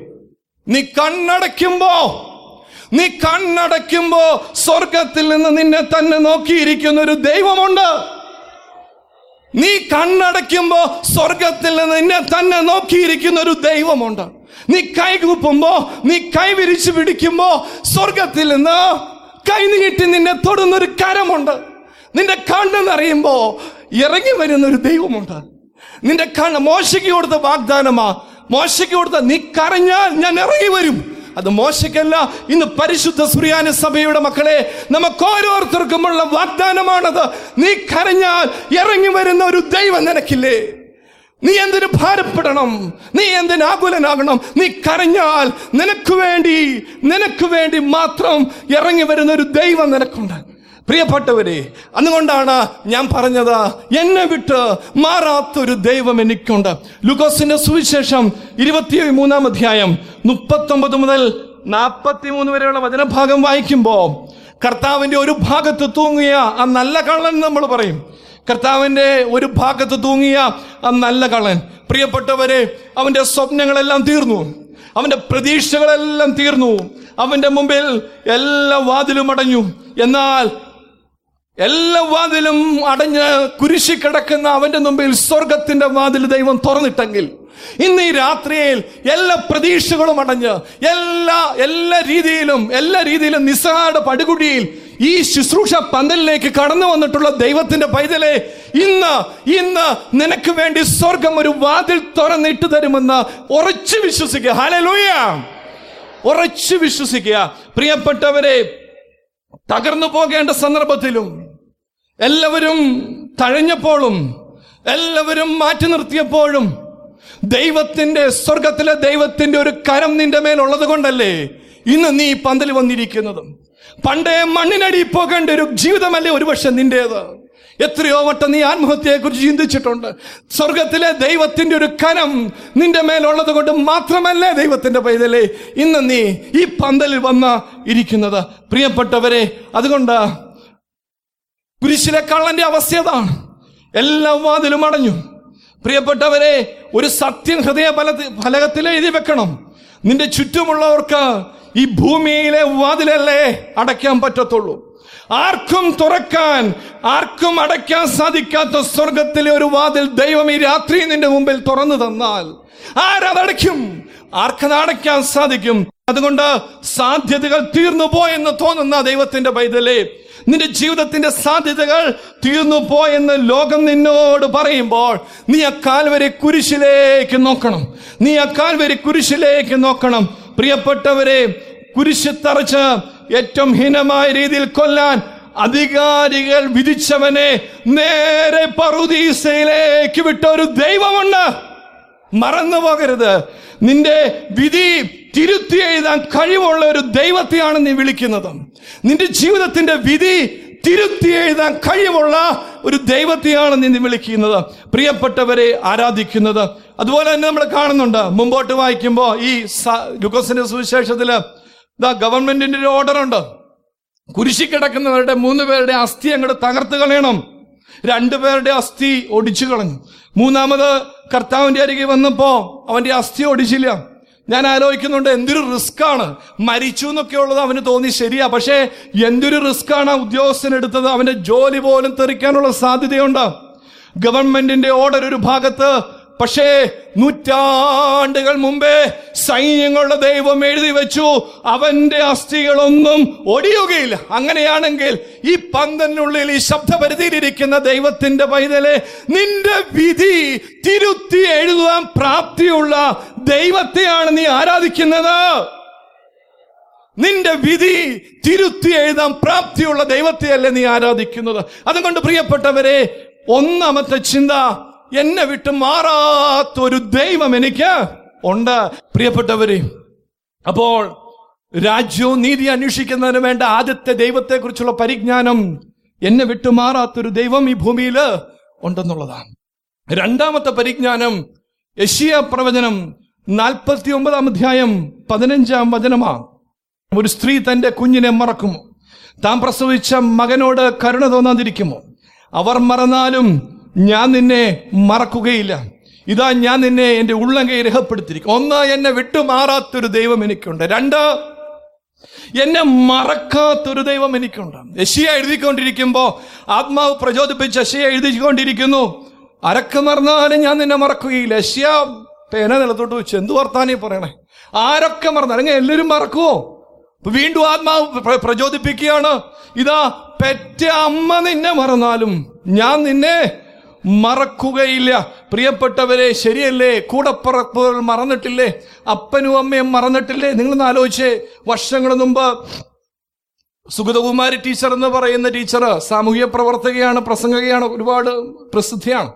നീ കണ്ണടയ്ക്കുമ്പോ നീ കണ്ണടയ്ക്കുമ്പോ സ്വർഗത്തിൽ നിന്ന് നിന്നെ തന്നെ നോക്കിയിരിക്കുന്ന ഒരു ദൈവമുണ്ട്. നീ കണ്ണടയ്ക്കുമ്പോ സ്വർഗത്തിൽ നിന്ന് നിന്നെ തന്നെ നോക്കിയിരിക്കുന്ന ഒരു ദൈവമുണ്ട്. നീ കൈകൂപ്പുമ്പോ നീ കൈ വിരിച്ചു പിടിക്കുമ്പോ സ്വർഗത്തിൽ നിന്ന് കൈ നീട്ടി നിന്നെ തൊടുന്നൊരു കരമുണ്ട്. നിന്റെ കണ്ണെന്നറിയുമ്പോ ഇറങ്ങി വരുന്ന ഒരു ദൈവമുണ്ട്. നിന്റെ കണ്ണ് മോശയ്ക്ക് കൊടുത്ത വാഗ്ദാനമാ. മോശയ്ക്ക് കൊടുത്ത നീ കരഞ്ഞാൽ ഞാൻ ഇറങ്ങി വരും. അത് മോശക്കല്ല. ഇന്ന് പരിശുദ്ധ സുറിയാന സഭയുടെ മക്കളെ നമുക്ക് ഓരോരുത്തർക്കുമുള്ള വാഗ്ദാനമാണത്. നീ കരഞ്ഞാൽ ഇറങ്ങി വരുന്ന ഒരു ദൈവം നിനക്കില്ലേ? നീ എന്തിനു ഭാരപ്പെടണം? നീ എന്തിനു ആകുലനാകണം? നീ കരഞ്ഞാൽ നിനക്ക് വേണ്ടി നിനക്ക് വേണ്ടി മാത്രം ഇറങ്ങി വരുന്ന ഒരു ദൈവം നിനക്കുണ്ട്. പ്രിയപ്പെട്ടവരെ അതുകൊണ്ടാണ് ഞാൻ പറഞ്ഞത് എന്നെ വിട്ട് മാറാത്തൊരു ദൈവം എനിക്കുണ്ട്. ലുക്കോസിന്റെ സുവിശേഷം ഇരുപത്തി മൂന്നാം അധ്യായം മുപ്പത്തൊമ്പത് മുതൽ നാൽപ്പത്തി മൂന്ന് വരെയുള്ള വചനഭാഗം വായിക്കുമ്പോൾ കർത്താവിന്റെ ഒരു ഭാഗത്ത് തൂങ്ങിയ ആ നല്ല കള്ളൻ നമ്മൾ പറയും. കർത്താവിന്റെ ഒരു ഭാഗത്ത് തൂങ്ങിയ ആ നല്ല കള്ളൻ. പ്രിയപ്പെട്ടവരെ അവന്റെ സ്വപ്നങ്ങളെല്ലാം തീർന്നു. അവന്റെ പ്രതീക്ഷകളെല്ലാം തീർന്നു. അവന്റെ മുമ്പിൽ എല്ലാ വാതിലും അടഞ്ഞു. എന്നാൽ എല്ലാ വാതിലും അടഞ്ഞ് കുരിശി കിടക്കുന്ന അവന്റെ മുമ്പിൽ സ്വർഗത്തിന്റെ വാതിൽ ദൈവം തുറന്നിട്ടെങ്കിൽ ഇന്ന് ഈ രാത്രിയിൽ എല്ലാ പ്രതീക്ഷകളും അടഞ്ഞ് എല്ലാ എല്ലാ രീതിയിലും എല്ലാ രീതിയിലും നിസ്സാര പടുകുടിയിൽ ഈ ശുശ്രൂഷ പന്തലിലേക്ക് കടന്നു വന്നിട്ടുള്ള ദൈവത്തിന്റെ പൈതലെ ഇന്ന് ഇന്ന് നിനക്ക് വേണ്ടി സ്വർഗം ഒരു വാതിൽ തുറന്നിട്ട് തരുമെന്ന് ഉറച്ചു വിശ്വസിക്കുക. ഹലലൂയ ഉറച്ചു വിശ്വസിക്കുക. പ്രിയപ്പെട്ടവരെ തകർന്നു പോകേണ്ട സന്ദർഭത്തിലും എല്ലാവരും തഴഞ്ഞപ്പോഴും എല്ലാവരും മാറ്റി നിർത്തിയപ്പോഴും ദൈവത്തിന്റെ സ്വർഗത്തിലെ ദൈവത്തിന്റെ ഒരു കരം നിന്റെ മേലുള്ളത് കൊണ്ടല്ലേ ഇന്ന് നീ പന്തൽ വന്നിരിക്കുന്നത്. പണ്ടേ മണ്ണിനടി പോകേണ്ട ഒരു ജീവിതമല്ലേ ഒരുപക്ഷെ നിന്റേത്. എത്രയോ വട്ടം നീ ആത്മഹത്യയെ കുറിച്ച് ചിന്തിച്ചിട്ടുണ്ട്. സ്വർഗത്തിലെ ദൈവത്തിന്റെ ഒരു കനം നിന്റെ മേലുള്ളത് കൊണ്ട് മാത്രമല്ലേ ദൈവത്തിന്റെ പൈതലേ ഇന്ന് നീ ഈ പന്തലിൽ വന്ന ഇരിക്കുന്നത്. പ്രിയപ്പെട്ടവരെ അതുകൊണ്ട് കുരിശിലെ കള്ളന്റെ അവസ്ഥ അതാണ്. എല്ലാ വാതിലും അടഞ്ഞു. പ്രിയപ്പെട്ടവരെ ഒരു സത്യം ഹൃദയ ഫല ഫലകത്തിൽ എഴുതി വെക്കണം. നിന്റെ ചുറ്റുമുള്ളവർക്ക് ഈ ഭൂമിയിലെ വാതിലല്ലേ അടയ്ക്കാൻ പറ്റത്തുള്ളൂ. ആർക്കും തുറക്കാൻ ആർക്കും അടയ്ക്കാൻ സാധിക്കാത്ത സ്വർഗത്തിലെ ഒരു വാതിൽ ദൈവം ഈ രാത്രി നിന്റെ മുമ്പിൽ തുറന്നു തന്നാൽ ആരതടയ്ക്കും? ആർക്കത് അടയ്ക്കാൻ സാധിക്കും? അതുകൊണ്ട് സാധ്യതകൾ തീർന്നു പോയെന്ന് തോന്നുന്ന ദൈവത്തിന്റെ പൈതലേ നിന്റെ ജീവിതത്തിന്റെ സാധ്യതകൾ തീർന്നു പോയെന്ന് ലോകം നിന്നോട് പറയുമ്പോൾ നീ ആ കാൽവരി കുരിശിലേക്ക് നോക്കണം. നീ ആ കാൽവരി കുരിശിലേക്ക് നോക്കണം. പ്രിയപ്പെട്ടവരെ കുരിശ് തറച്ച് ഏറ്റവും ഹീനമായ രീതിയിൽ കൊല്ലാൻ അധികാരികൾ വിധിച്ചവനെ നേരെ പറുദീസയിലേക്ക് വിട്ട ഒരു ദൈവമുണ്ട്. മറന്നു പോകരുത്. നിന്റെ വിധി തിരുത്തി എഴുതാൻ കഴിവുള്ള ഒരു ദൈവത്തെയാണ് നീ വിളിക്കുന്നത്. നിന്റെ ജീവിതത്തിന്റെ വിധി തിരുത്തി എഴുതാൻ കഴിവുള്ള ഒരു ദൈവത്തെയാണ് നീ വിളിക്കുന്നത്. പ്രിയപ്പെട്ടവരെ ആരാധിക്കുന്നത്. അതുപോലെ തന്നെ നമ്മൾ കാണുന്നുണ്ട്. മുമ്പോട്ട് വായിക്കുമ്പോൾ ഈ ലുക്കോസിന്റെ സുവിശേഷത്തിൽ ഇതാ ഗവൺമെന്റിന്റെ ഒരു ഓർഡർ ഉണ്ട്. കുരിശി കിടക്കുന്നവരുടെ മൂന്ന് പേരുടെ അസ്ഥി അങ്ങോട്ട് തകർത്ത് കളയണം. രണ്ടുപേരുടെ അസ്ഥി ഒടിച്ചു കളഞ്ഞു. മൂന്നാമത് കർത്താവിന്റെ അരികെ വന്നപ്പോ അവന്റെ അസ്ഥി ഒടിച്ചില്ല. ഞാൻ ആലോചിക്കുന്നുണ്ട് എന്തൊരു റിസ്ക് ആണ്. മരിച്ചു എന്നൊക്കെ ഉള്ളത് അവന് തോന്നി ശരിയാ. പക്ഷേ എന്തൊരു റിസ്ക് ആണ് ആ ഉദ്യോഗസ്ഥൻ എടുത്തത്? അവന്റെ ജോലി പോലും തെറിക്കാനുള്ള സാധ്യതയുണ്ട്. ഗവൺമെന്റിന്റെ ഓർഡർ ഒരു ഭാഗത്ത് പക്ഷേ നൂറ്റാണ്ടുകൾ മുമ്പേ സൈന്യങ്ങളുടെ ദൈവം എഴുതി വെച്ചു. അവന്റെ അസ്ഥികളൊന്നും ഒടിയുകയില്ല. അങ്ങനെയാണെങ്കിൽ ഈ പന്തനുള്ളിൽ ഈ ശബ്ദപരിധിയിലിരിക്കുന്ന ദൈവത്തിന്റെ പൈതലെ നിന്റെ വിധി തിരുത്തി എഴുതുവാൻ പ്രാപ്തിയുള്ള ദൈവത്തെയാണ് നീ ആരാധിക്കുന്നത്. നിന്റെ വിധി തിരുത്തി എഴുതാൻ പ്രാപ്തിയുള്ള ദൈവത്തെയല്ലേ നീ ആരാധിക്കുന്നത്? അതുകൊണ്ട് പ്രിയപ്പെട്ടവരെ ഒന്നാമത്തെ ചിന്ത എന്നെ വിട്ട് മാറാത്തൊരു ദൈവം എനിക്ക് ഉണ്ട് പ്രിയപ്പെട്ടവരെ. അപ്പോൾ രാജ്യവും നീതി അന്വേഷിക്കുന്നതിന് വേണ്ട ആദ്യത്തെ ദൈവത്തെക്കുറിച്ചുള്ള പരിജ്ഞാനം എന്നെ വിട്ടുമാറാത്തൊരു ദൈവം ഈ ഭൂമിയിൽ ഉണ്ടെന്നുള്ളതാണ്. രണ്ടാമത്തെ പരിജ്ഞാനം യശിയ പ്രവചനം നാൽപ്പത്തി ഒമ്പതാം അധ്യായം പതിനഞ്ചാം വചനമാണ്. ഒരു സ്ത്രീ തന്റെ കുഞ്ഞിനെ മറക്കുമോ താൻ പ്രസവിച്ച മകനോട് കരുണ തോന്നാതിരിക്കുമോ? അവർ മറന്നാലും ഞാൻ നിന്നെ മറക്കുകയില്ല. ഇതാ ഞാൻ നിന്നെ എന്റെ ഉള്ളങ്കൈ രേഖപ്പെടുത്തിയിരിക്കും ഒന്ന് എന്നെ വിട്ടുമാറാത്തൊരു ദൈവം എനിക്കുണ്ട്. രണ്ട് എന്നെ മറക്കാത്തൊരു ദൈവം എനിക്കുണ്ട്. യശിയ എഴുതിക്കൊണ്ടിരിക്കുമ്പോ ആത്മാവ് പ്രചോദിപ്പിച്ച് യശിയ എഴുതിക്കൊണ്ടിരിക്കുന്നു. അരക്ക് മറന്നാലും ഞാൻ നിന്നെ മറക്കുകയില്ല. യശിയ പേന നിലത്തോട്ട് വെച്ച് എന്ത് വർത്താനേ പറയണേ? ആരൊക്കെ മറന്നു അല്ലെങ്കിൽ എല്ലാവരും മറക്കുവോ? വീണ്ടും ആത്മാവ് പ്ര- പ്രചോദിപ്പിക്കുകയാണ്. ഇതാ പെറ്റ അമ്മ നിന്നെ മറന്നാലും ഞാൻ നിന്നെ മറക്കുകയില്ല. പ്രിയപ്പെട്ടവരെ ശരിയല്ലേ? കൂടപ്പറപ്പുകൾ മറന്നിട്ടില്ലേ? അപ്പനും അമ്മയും മറന്നിട്ടില്ലേ? നിങ്ങളൊന്ന് ആലോചിച്ചേ. വർഷങ്ങൾ മുമ്പ് സുഗതകുമാരി ടീച്ചർ എന്ന് പറയുന്ന ടീച്ചർ സാമൂഹ്യ പ്രവർത്തകയാണ് പ്രസംഗകയാണ് ഒരുപാട് പ്രസിദ്ധിയാണ്.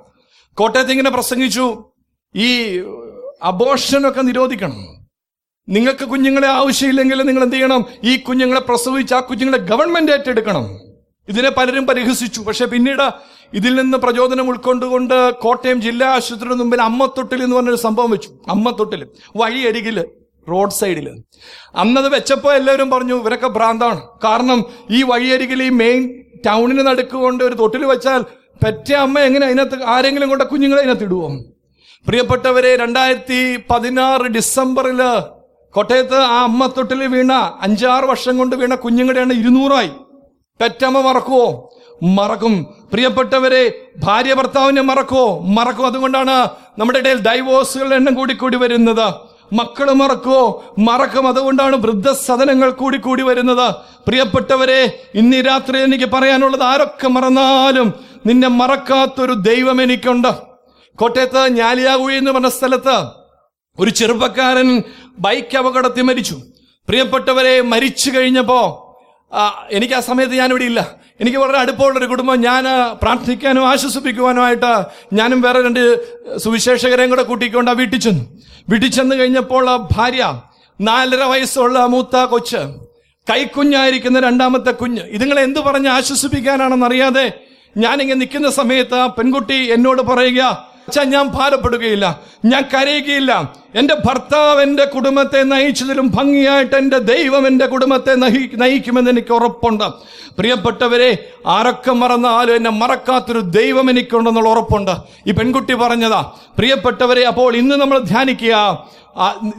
കോട്ടയത്ത് ഇങ്ങനെ പ്രസംഗിച്ചു. ഈ അബോഷനൊക്കെ നിരോധിക്കണം. നിങ്ങൾക്ക് കുഞ്ഞുങ്ങളെ ആവശ്യമില്ലെങ്കിൽ നിങ്ങൾ എന്ത് ചെയ്യണം? ഈ കുഞ്ഞുങ്ങളെ പ്രസവിച്ച് ആ കുഞ്ഞുങ്ങളെ ഗവൺമെന്റ് ഏറ്റെടുക്കണം. ഇതിനെ പലരും പരിഹസിച്ചു. പക്ഷെ പിന്നീട് ഇതിൽ നിന്ന് പ്രചോദനം ഉൾക്കൊണ്ടുകൊണ്ട് കോട്ടയം ജില്ലാ ആശുപത്രിയുടെ മുമ്പിൽ അമ്മത്തൊട്ടിൽ എന്ന് പറഞ്ഞൊരു സംഭവം വെച്ചു. അമ്മത്തൊട്ടിൽ വഴിയരികിൽ റോഡ് സൈഡിൽ അന്നത് വെച്ചപ്പോൾ എല്ലാവരും പറഞ്ഞു ഇവരൊക്കെ ഭ്രാന്താണ്. കാരണം ഈ വഴിയരികിൽ ഈ മെയിൻ ടൗണിന് നടുക്ക് കൊണ്ട് ഒരു തൊട്ടിൽ വെച്ചാൽ പെറ്റ അമ്മ എങ്ങനെ അതിനകത്ത് ആരെങ്കിലും കൊണ്ട കുഞ്ഞുങ്ങളെ അതിനകത്ത് ഇടുവോ? പ്രിയപ്പെട്ടവരെ രണ്ടായിരത്തി പതിനാറ് ഡിസംബറിൽ കോട്ടയത്ത് ആ അമ്മ തൊട്ടിൽ വീണ അഞ്ചാറ് വർഷം കൊണ്ട് വീണ കുഞ്ഞുങ്ങളുടെ എണ്ണം ഇരുന്നൂറായി. പെറ്റമ്മ മറക്കുവോ? മറക്കും. പ്രിയപ്പെട്ടവരെ ഭാര്യ ഭർത്താവിനെ മറക്കോ? മറക്കും. അതുകൊണ്ടാണ് നമ്മുടെ ഇടയിൽ ഡൈവോഴ്സുകളുടെ എണ്ണം കൂടി കൂടി വരുന്നത്. മക്കൾ മറക്കുവോ മറക്കും. അതുകൊണ്ടാണ് വൃദ്ധസദനങ്ങൾ കൂടി കൂടി വരുന്നത്. പ്രിയപ്പെട്ടവരെ ഇന്ന് രാത്രി എനിക്ക് പറയാനുള്ളത് ആരൊക്കെ മറന്നാലും നിന്നെ മറക്കാത്തൊരു ദൈവം എനിക്കുണ്ട്. കോട്ടയത്ത് ഞാലിയാകുഴി എന്ന് പറഞ്ഞ സ്ഥലത്ത് ഒരു ചെറുപ്പക്കാരൻ ബൈക്ക് അപകടത്തിൽ മരിച്ചു. പ്രിയപ്പെട്ടവരെ മരിച്ചു കഴിഞ്ഞപ്പോ ആ, എനിക്ക് ആ സമയത്ത് ഞാനിവിടെ ഇല്ല. എനിക്ക് വളരെ അടുപ്പമുള്ളൊരു കുടുംബം. ഞാൻ പ്രാർത്ഥിക്കാനും ആശ്വസിപ്പിക്കുവാനും ആയിട്ട് ഞാനും വേറെ രണ്ട് സുവിശേഷകരെയും കൂടെ കൂട്ടിക്കൊണ്ട് ആ വീട്ടിൽ ചെന്നു. വീട്ടിൽ ചെന്ന് കഴിഞ്ഞപ്പോൾ ഭാര്യ നാലര വയസ്സുള്ള മൂത്ത കൊച്ച് കൈക്കുഞ്ഞായിരിക്കുന്ന രണ്ടാമത്തെ കുഞ്ഞ് ഇതുങ്ങളെ എന്ത് പറഞ്ഞ് ആശ്വസിപ്പിക്കാനാണെന്ന് അറിയാതെ ഞാനിങ്ങനെ നിൽക്കുന്ന സമയത്ത് ആ പെൺകുട്ടി എന്നോട് പറയുക അച്ഛാ ഞാൻ ഭാരപ്പെടുകയില്ല. ഞാൻ കരയുകയില്ല. എന്റെ ഭർത്താവ് എന്റെ കുടുംബത്തെ നയിച്ചതിലും ഭംഗിയായിട്ട് എന്റെ ദൈവം എന്റെ കുടുംബത്തെ നഹി- നയിക്കുമെന്ന് എനിക്ക് ഉറപ്പുണ്ട്. പ്രിയപ്പെട്ടവരെ ആരൊക്കെ മറന്നാലും എന്നെ മറക്കാത്തൊരു ദൈവം എനിക്കുണ്ടെന്നുള്ള ഉറപ്പുണ്ട്. ഈ പെൺകുട്ടി പറഞ്ഞതാ പ്രിയപ്പെട്ടവരെ അപ്പോൾ ഇന്ന് നമ്മൾ ധ്യാനിക്കുക.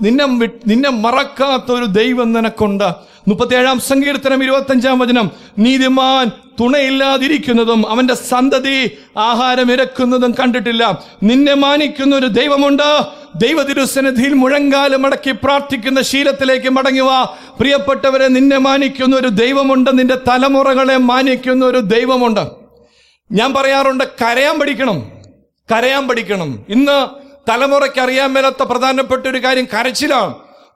നിന്നെ നിന്നെ മറക്കാത്തൊരു ദൈവം നിനക്കുണ്ട്. മുപ്പത്തിയേഴാം സങ്കീർത്തനം ഇരുപത്തഞ്ചാം വചനം. നീതിമാൻ തുണയില്ലാതിരിക്കുന്നതും അവന്റെ സന്തതി ആഹാരം ഇരക്കുന്നതും കണ്ടിട്ടില്ല. നിന്നെ മാനിക്കുന്ന ഒരു ദൈവമുണ്ട്. ദൈവതിരുസന്നിധിയിൽ മുഴങ്കാലം മടക്കി പ്രാർത്ഥിക്കുന്ന ശീലത്തിലേക്ക് മടങ്ങുക പ്രിയപ്പെട്ടവരെ നിന്നെ മാനിക്കുന്ന ഒരു ദൈവമുണ്ട്. നിന്റെ തലമുറകളെ മാനിക്കുന്ന ഒരു ദൈവമുണ്ട്. ഞാൻ പറയാറുണ്ട് കരയാൻ പഠിക്കണം. കരയാൻ പഠിക്കണം. ഇന്ന് തലമുറയ്ക്ക് അറിയാൻ മേലാത്ത പ്രധാനപ്പെട്ട ഒരു കാര്യം കരച്ചിലാണ്.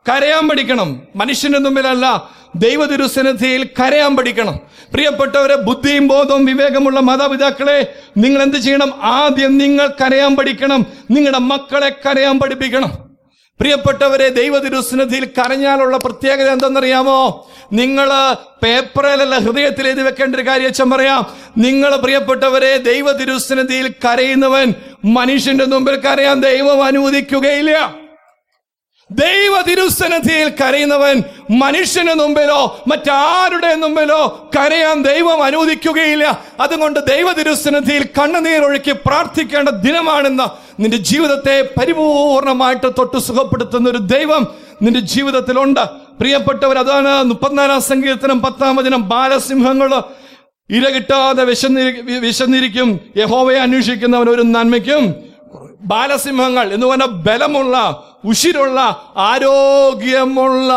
കരയാൻ പഠിക്കണം. മനുഷ്യന്റെ മുമ്പിലല്ല ദൈവതിരുസന്നിധിയിൽ കരയാൻ പഠിക്കണം. പ്രിയപ്പെട്ടവരെ ബുദ്ധിയും ബോധവും വിവേകമുള്ള മാതാപിതാക്കളെ നിങ്ങൾ എന്ത് ചെയ്യണം? ആദ്യം നിങ്ങൾ കരയാൻ പഠിക്കണം. നിങ്ങളുടെ മക്കളെ കരയാൻ പഠിപ്പിക്കണം. പ്രിയപ്പെട്ടവരെ ദൈവ ദൈവതിരുസന്നിധിയിൽ കരഞ്ഞാലുള്ള പ്രത്യേകത എന്തെന്നറിയാമോ? നിങ്ങൾ പേപ്പറിലല്ല ഹൃദയത്തിൽ എഴുതി വെക്കേണ്ട ഒരു കാര്യം പറയാം. നിങ്ങൾ പ്രിയപ്പെട്ടവരെ ദൈവ ദൈവതിരുസന്നിധിയിൽ കരയുന്നവൻ മനുഷ്യന്റെ മുമ്പിൽ കരയാൻ ദൈവം അനുവദിക്കുകയില്ല. ദൈവ തിരുസന്നിധിയിൽ കരയുന്നവൻ മനുഷ്യന് മുമ്പിലോ മറ്റാരുടെ മുമ്പിലോ കരയാൻ ദൈവം അനുവദിക്കുകയില്ല. അതുകൊണ്ട് ദൈവ തിരുസന്നിധിയിൽ കണ്ണുനീരൊഴുക്കി പ്രാർത്ഥിക്കേണ്ട ദിനമാണെന്ന് നിന്റെ ജീവിതത്തെ പരിപൂർണമായിട്ട് തൊട്ട് സുഖപ്പെടുത്തുന്ന ഒരു ദൈവം നിന്റെ ജീവിതത്തിലുണ്ട്. പ്രിയപ്പെട്ടവർ അതാണ് മുപ്പത്തിനാലാം സങ്കീർത്തനം പത്താം വചനം. ബാലസിംഹങ്ങൾ ഇര കിട്ടാതെ വിശന്നിരി വിശന്നിരിക്കും. യഹോവയെ അന്വേഷിക്കുന്നവൻ ഒരു നന്മയ്ക്കും ബാലസിംഹങ്ങൾ എന്ന് പറഞ്ഞാൽ ബലമുള്ള ഉശിരുള്ള ആരോഗ്യമുള്ള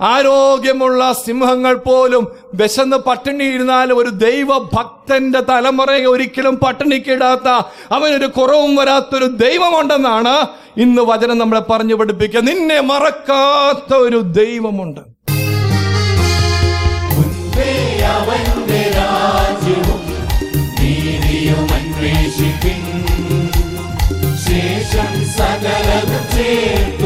ആരോഗ്യമുള്ള സിംഹങ്ങൾ പോലും വിശന്ന് പട്ടിണി ഇരുന്നാൽ ഒരു ദൈവഭക്തന്റെ തലമുറയെ ഒരിക്കലും പട്ടിണിക്കിടാത്ത അവനൊരു കുറവും വരാത്തൊരു ദൈവമുണ്ടെന്നാണ് ഇന്ന് വചനം നമ്മളെ പറഞ്ഞു പഠിപ്പിക്കുക. നിന്നെ മറക്കാത്ത ഒരു ദൈവമുണ്ട് അവൻ prazer.